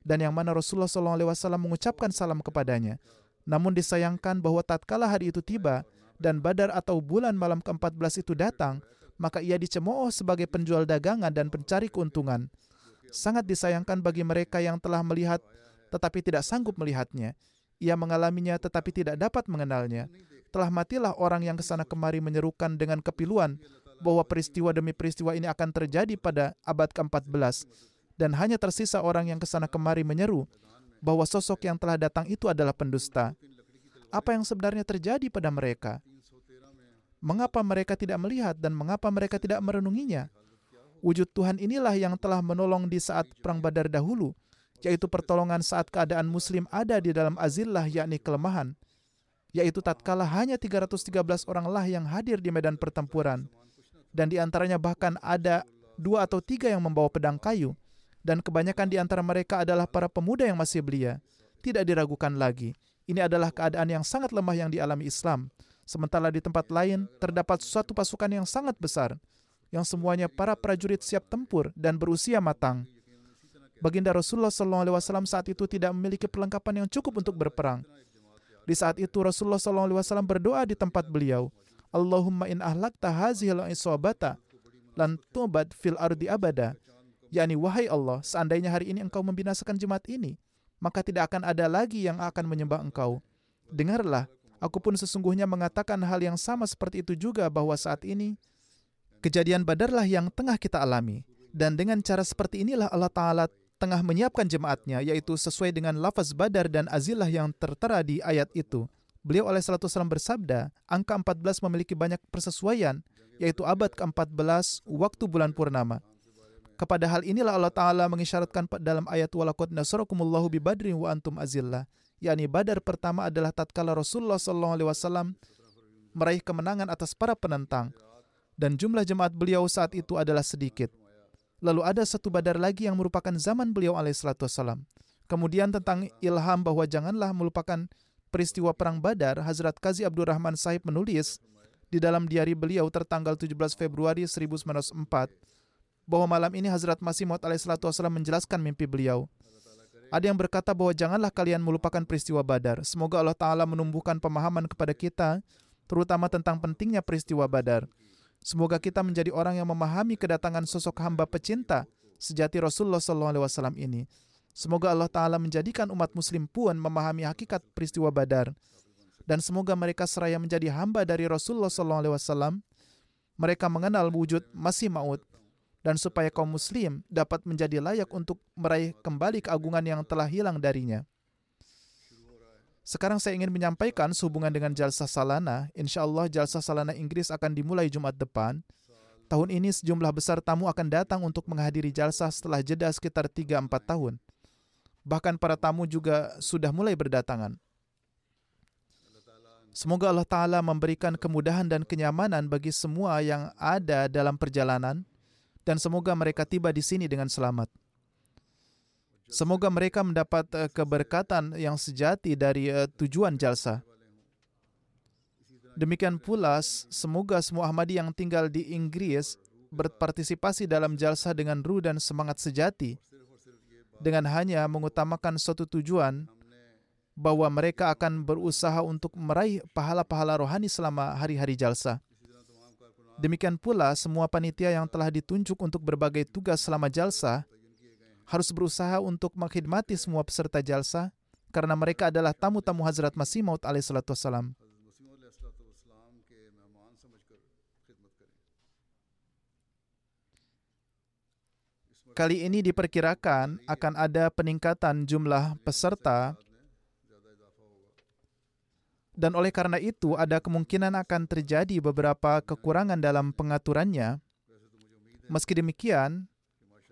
dan yang mana Rasulullah SAW mengucapkan salam kepadanya. Namun disayangkan bahwa tatkala hari itu tiba dan Badar atau bulan malam ke-14 itu datang, maka ia dicemooh sebagai penjual dagangan dan pencari keuntungan. Sangat disayangkan bagi mereka yang telah melihat tetapi tidak sanggup melihatnya. Ia mengalaminya tetapi tidak dapat mengenalnya. Telah matilah orang yang ke sana kemari menyerukan dengan kepiluan bahwa peristiwa demi peristiwa ini akan terjadi pada abad ke-14 dan hanya tersisa orang yang ke sana kemari menyeru bahwa sosok yang telah datang itu adalah pendusta. Apa yang sebenarnya terjadi pada mereka? Mengapa mereka tidak melihat dan mengapa mereka tidak merenunginya? Wujud Tuhan inilah yang telah menolong di saat Perang Badar dahulu, yaitu pertolongan saat keadaan muslim ada di dalam azillah yakni kelemahan, yaitu tatkala hanya 313 oranglah yang hadir di medan pertempuran, dan di antaranya bahkan ada dua atau tiga yang membawa pedang kayu, dan kebanyakan di antara mereka adalah para pemuda yang masih belia. Tidak diragukan lagi, ini adalah keadaan yang sangat lemah yang dialami Islam. Sementara di tempat lain terdapat suatu pasukan yang sangat besar. Yang semuanya para prajurit siap tempur dan berusia matang. Baginda Rasulullah SAW saat itu tidak memiliki perlengkapan yang cukup untuk berperang. Di saat itu Rasulullah SAW berdoa di tempat beliau, Allahumma in ahlakta hazihil isabata lan tubat fil ardi abada. yakni wahai Allah, seandainya hari ini engkau membinasakan jemaat ini, maka tidak akan ada lagi yang akan menyembah engkau. Dengarlah, aku pun sesungguhnya mengatakan hal yang sama seperti itu juga bahwa saat ini kejadian badarlah yang tengah kita alami. Dan dengan cara seperti inilah Allah Ta'ala tengah menyiapkan jemaatnya, yaitu sesuai dengan lafaz badar dan azilah yang tertera di ayat itu. Beliau oleh salatu salam bersabda, angka 14 memiliki banyak persesuaian, yaitu abad ke-14 waktu bulan purnama. Kepada hal inilah Allah Ta'ala mengisyaratkan dalam ayat walakot nasarakumullahu bi badrin wa antum azillah. yakni badar pertama adalah tatkala Rasulullah SAW meraih kemenangan atas para penentang. Dan jumlah jemaat beliau saat itu adalah sedikit. Lalu ada satu badar lagi yang merupakan zaman beliau alaihissalam. Kemudian tentang ilham bahwa janganlah melupakan peristiwa perang badar, Hazrat Qazi Abdurrahman Sahib menulis di dalam diari beliau tertanggal 17 Februari 1904 bahwa malam ini Hazrat Masih Maud alaihissalam menjelaskan mimpi beliau. Ada yang berkata bahwa janganlah kalian melupakan peristiwa Badar. Semoga Allah Ta'ala menumbuhkan pemahaman kepada kita, terutama tentang pentingnya peristiwa Badar. Semoga kita menjadi orang yang memahami kedatangan sosok hamba pecinta sejati Rasulullah SAW ini. Semoga Allah Ta'ala menjadikan umat muslim pun memahami hakikat peristiwa Badar. Dan semoga mereka seraya menjadi hamba dari Rasulullah SAW. Mereka mengenal wujud masih maut dan supaya kaum muslim dapat menjadi layak untuk meraih kembali keagungan yang telah hilang darinya. Sekarang saya ingin menyampaikan sehubungan dengan Jalsah Salana. Insya Allah Jalsah Salana Inggris akan dimulai Jumat depan. Tahun ini sejumlah besar tamu akan datang untuk menghadiri Jalsah setelah jeda sekitar 3-4 tahun. Bahkan para tamu juga sudah mulai berdatangan. Semoga Allah Ta'ala memberikan kemudahan dan kenyamanan bagi semua yang ada dalam perjalanan dan semoga mereka tiba di sini dengan selamat. Semoga mereka mendapat eh, keberkatan yang sejati dari eh, tujuan jalsa. Demikian pula, semoga semua Ahmadi yang tinggal di Inggris berpartisipasi dalam jalsa dengan ruh dan semangat sejati, dengan hanya mengutamakan suatu tujuan bahwa mereka akan berusaha untuk meraih pahala-pahala rohani selama hari-hari jalsa. Demikian pula semua panitia yang telah ditunjuk untuk berbagai tugas selama jalsa harus berusaha untuk mengkhidmati semua peserta jalsa karena mereka adalah tamu-tamu Hazrat Masih Maud alaihissalatu wassalam. Kali ini diperkirakan akan ada peningkatan jumlah peserta dan oleh karena itu ada kemungkinan akan terjadi beberapa kekurangan dalam pengaturannya. Meski demikian,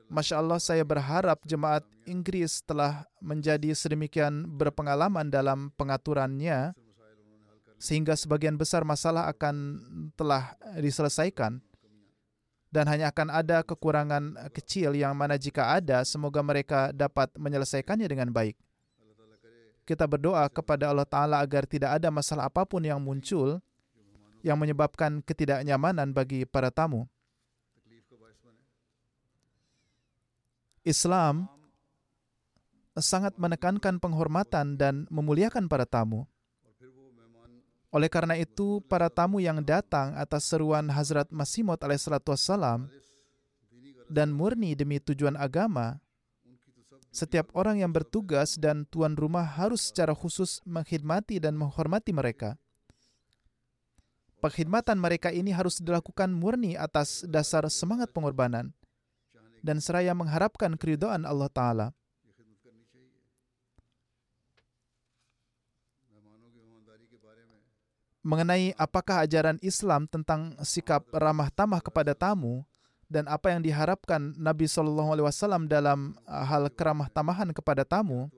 Masya Allah saya berharap jemaat Inggris telah menjadi sedemikian berpengalaman dalam pengaturannya sehingga sebagian besar masalah akan telah diselesaikan dan hanya akan ada kekurangan kecil yang mana jika ada semoga mereka dapat menyelesaikannya dengan baik kita berdoa kepada Allah Ta'ala agar tidak ada masalah apa pun yang muncul yang menyebabkan ketidaknyamanan bagi para tamu. Islam sangat menekankan penghormatan dan memuliakan para tamu. Oleh karena itu, para tamu yang datang atas seruan Hazrat Masih Maud dan murni demi tujuan agama, setiap orang yang bertugas dan tuan rumah harus secara khusus mengkhidmati dan menghormati mereka. Pengkhidmatan mereka ini harus dilakukan murni atas dasar semangat pengorbanan dan seraya mengharapkan keridhaan Allah Ta'ala. Mengenai apakah ajaran Islam tentang sikap ramah tamah kepada tamu, dan apa yang diharapkan Nabi Shallallahu Alaihi Wasallam dalam uh, hal keramah tamahan kepada tamu.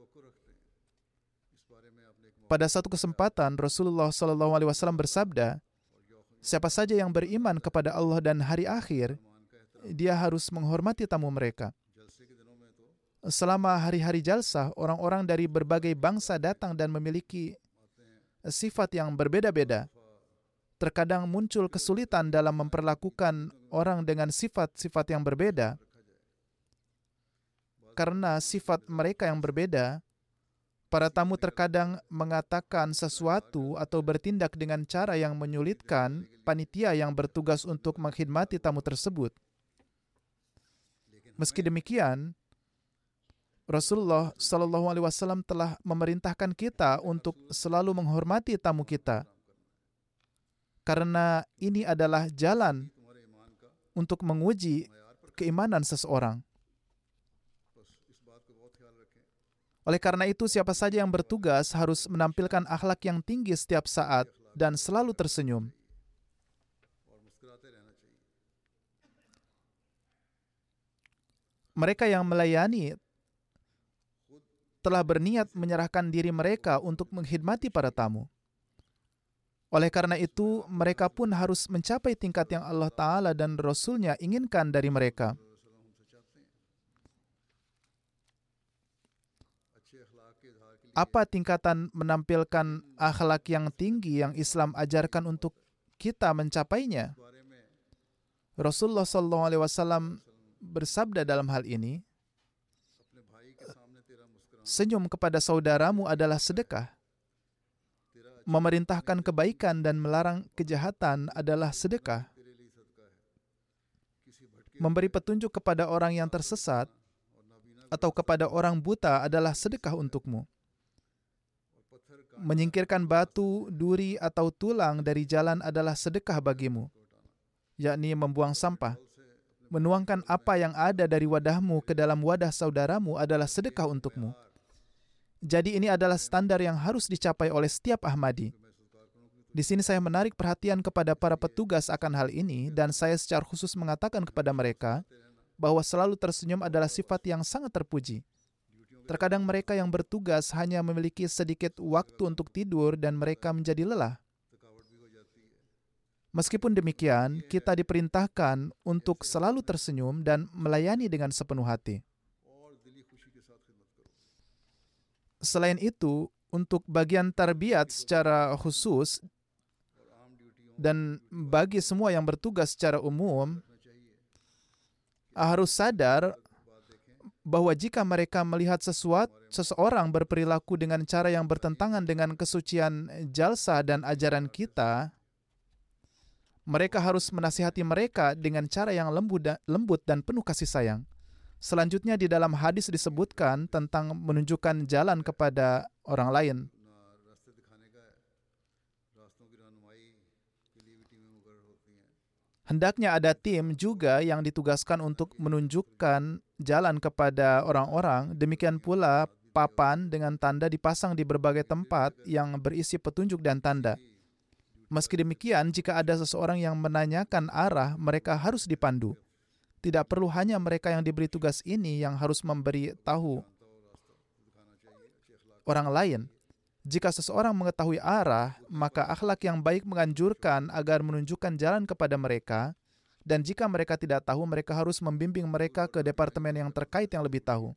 Pada satu kesempatan Rasulullah Shallallahu Alaihi Wasallam bersabda, siapa saja yang beriman kepada Allah dan hari akhir, dia harus menghormati tamu mereka. Selama hari-hari jalsah, orang-orang dari berbagai bangsa datang dan memiliki sifat yang berbeda-beda. terkadang muncul kesulitan dalam memperlakukan orang dengan sifat-sifat yang berbeda. Karena sifat mereka yang berbeda, para tamu terkadang mengatakan sesuatu atau bertindak dengan cara yang menyulitkan panitia yang bertugas untuk mengkhidmati tamu tersebut. Meski demikian, Rasulullah Shallallahu Alaihi Wasallam telah memerintahkan kita untuk selalu menghormati tamu kita karena ini adalah jalan untuk menguji keimanan seseorang. Oleh karena itu, siapa saja yang bertugas harus menampilkan akhlak yang tinggi setiap saat dan selalu tersenyum. Mereka yang melayani telah berniat menyerahkan diri mereka untuk mengkhidmati para tamu. Oleh karena itu, mereka pun harus mencapai tingkat yang Allah Ta'ala dan Rasul-Nya inginkan dari mereka. Apa tingkatan menampilkan akhlak yang tinggi yang Islam ajarkan untuk kita mencapainya? Rasulullah SAW bersabda dalam hal ini, senyum kepada saudaramu adalah sedekah memerintahkan kebaikan dan melarang kejahatan adalah sedekah. Memberi petunjuk kepada orang yang tersesat atau kepada orang buta adalah sedekah untukmu. Menyingkirkan batu, duri, atau tulang dari jalan adalah sedekah bagimu, yakni membuang sampah. Menuangkan apa yang ada dari wadahmu ke dalam wadah saudaramu adalah sedekah untukmu. Jadi ini adalah standar yang harus dicapai oleh setiap Ahmadi. Di sini saya menarik perhatian kepada para petugas akan hal ini dan saya secara khusus mengatakan kepada mereka bahwa selalu tersenyum adalah sifat yang sangat terpuji. Terkadang mereka yang bertugas hanya memiliki sedikit waktu untuk tidur dan mereka menjadi lelah. Meskipun demikian, kita diperintahkan untuk selalu tersenyum dan melayani dengan sepenuh hati. Selain itu, untuk bagian tarbiyat secara khusus dan bagi semua yang bertugas secara umum harus sadar bahwa jika mereka melihat sesuatu seseorang berperilaku dengan cara yang bertentangan dengan kesucian jalsa dan ajaran kita, mereka harus menasihati mereka dengan cara yang lembut dan penuh kasih sayang. Selanjutnya di dalam hadis disebutkan tentang menunjukkan jalan kepada orang lain. Hendaknya ada tim juga yang ditugaskan untuk menunjukkan jalan kepada orang-orang. Demikian pula papan dengan tanda dipasang di berbagai tempat yang berisi petunjuk dan tanda. Meski demikian, jika ada seseorang yang menanyakan arah, mereka harus dipandu. Tidak perlu hanya mereka yang diberi tugas ini yang harus memberi tahu orang lain. Jika seseorang mengetahui arah, maka akhlak yang baik menganjurkan agar menunjukkan jalan kepada mereka, dan jika mereka tidak tahu, mereka harus membimbing mereka ke departemen yang terkait yang lebih tahu.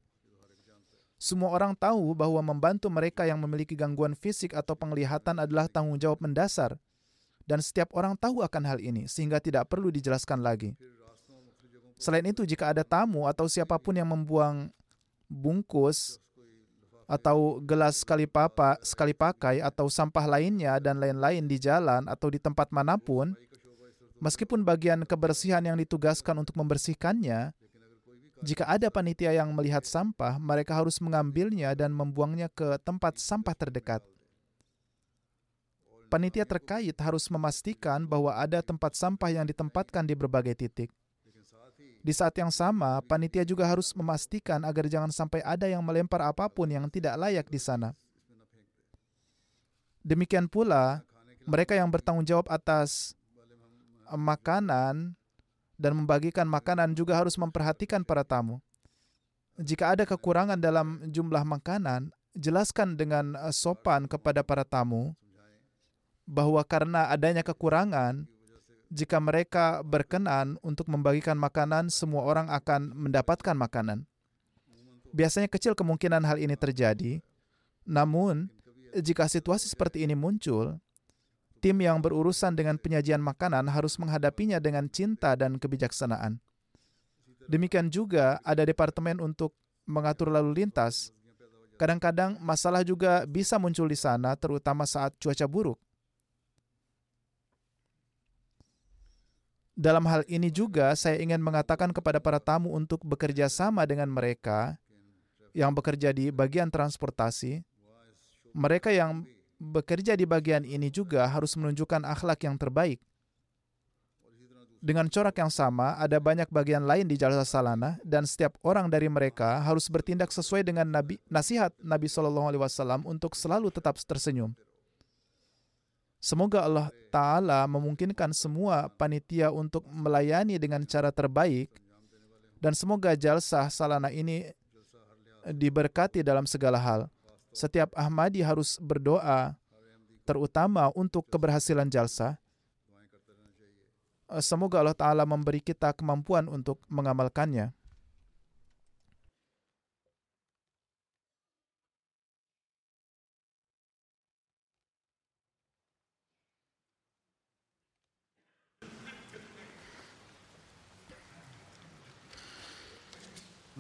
Semua orang tahu bahwa membantu mereka yang memiliki gangguan fisik atau penglihatan adalah tanggung jawab mendasar, dan setiap orang tahu akan hal ini, sehingga tidak perlu dijelaskan lagi. Selain itu, jika ada tamu atau siapa pun yang membuang bungkus atau gelas sekali papa, sekali pakai atau sampah lainnya dan lain-lain di jalan atau di tempat mana pun, meskipun bagian kebersihan yang ditugaskan untuk membersihkannya, jika ada panitia yang melihat sampah, mereka harus mengambilnya dan membuangnya ke tempat sampah terdekat. Panitia terkait harus memastikan bahwa ada tempat sampah yang ditempatkan di berbagai titik. Di saat yang sama, panitia juga harus memastikan agar jangan sampai ada yang melempar apa pun yang tidak layak di sana. Demikian pula, mereka yang bertanggung jawab atas makanan dan membagikan makanan juga harus memperhatikan para tamu. Jika ada kekurangan dalam jumlah makanan, jelaskan dengan sopan kepada para tamu bahwa karena adanya kekurangan, jika mereka berkenan untuk membagikan makanan, semua orang akan mendapatkan makanan. Biasanya kecil kemungkinan hal ini terjadi, namun jika situasi seperti ini muncul, Tim yang berurusan dengan penyajian makanan harus menghadapinya dengan cinta dan kebijaksanaan. Demikian juga ada departemen untuk mengatur lalu lintas. Kadang-kadang masalah juga bisa muncul di sana, terutama saat cuaca buruk. Dalam hal ini juga, saya ingin mengatakan kepada para tamu untuk bekerja sama dengan mereka yang bekerja di bagian transportasi. Mereka yang bekerja di bagian ini juga harus menunjukkan akhlak yang terbaik. Dengan corak yang sama, ada banyak bagian lain di jalsa salana dan setiap orang dari mereka harus bertindak sesuai dengan nabi, nasihat Nabi Shallallahu Alaihi Wasallam untuk selalu tetap tersenyum. Semoga Allah Ta'ala memungkinkan semua panitia untuk melayani dengan cara terbaik dan semoga jalsah salana ini diberkati dalam segala hal. Setiap Ahmadi harus berdoa terutama untuk keberhasilan jalsah. Semoga Allah Ta'ala memberi kita kemampuan untuk mengamalkannya.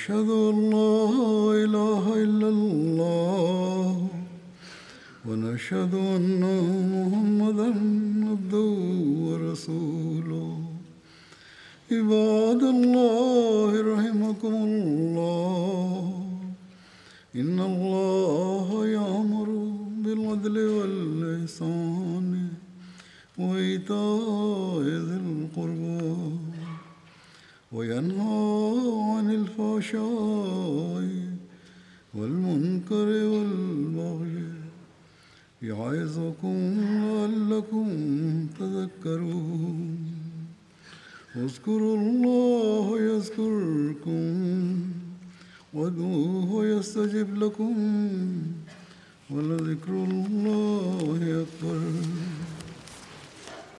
أشهد أن لا إله إلا الله ونشهد أن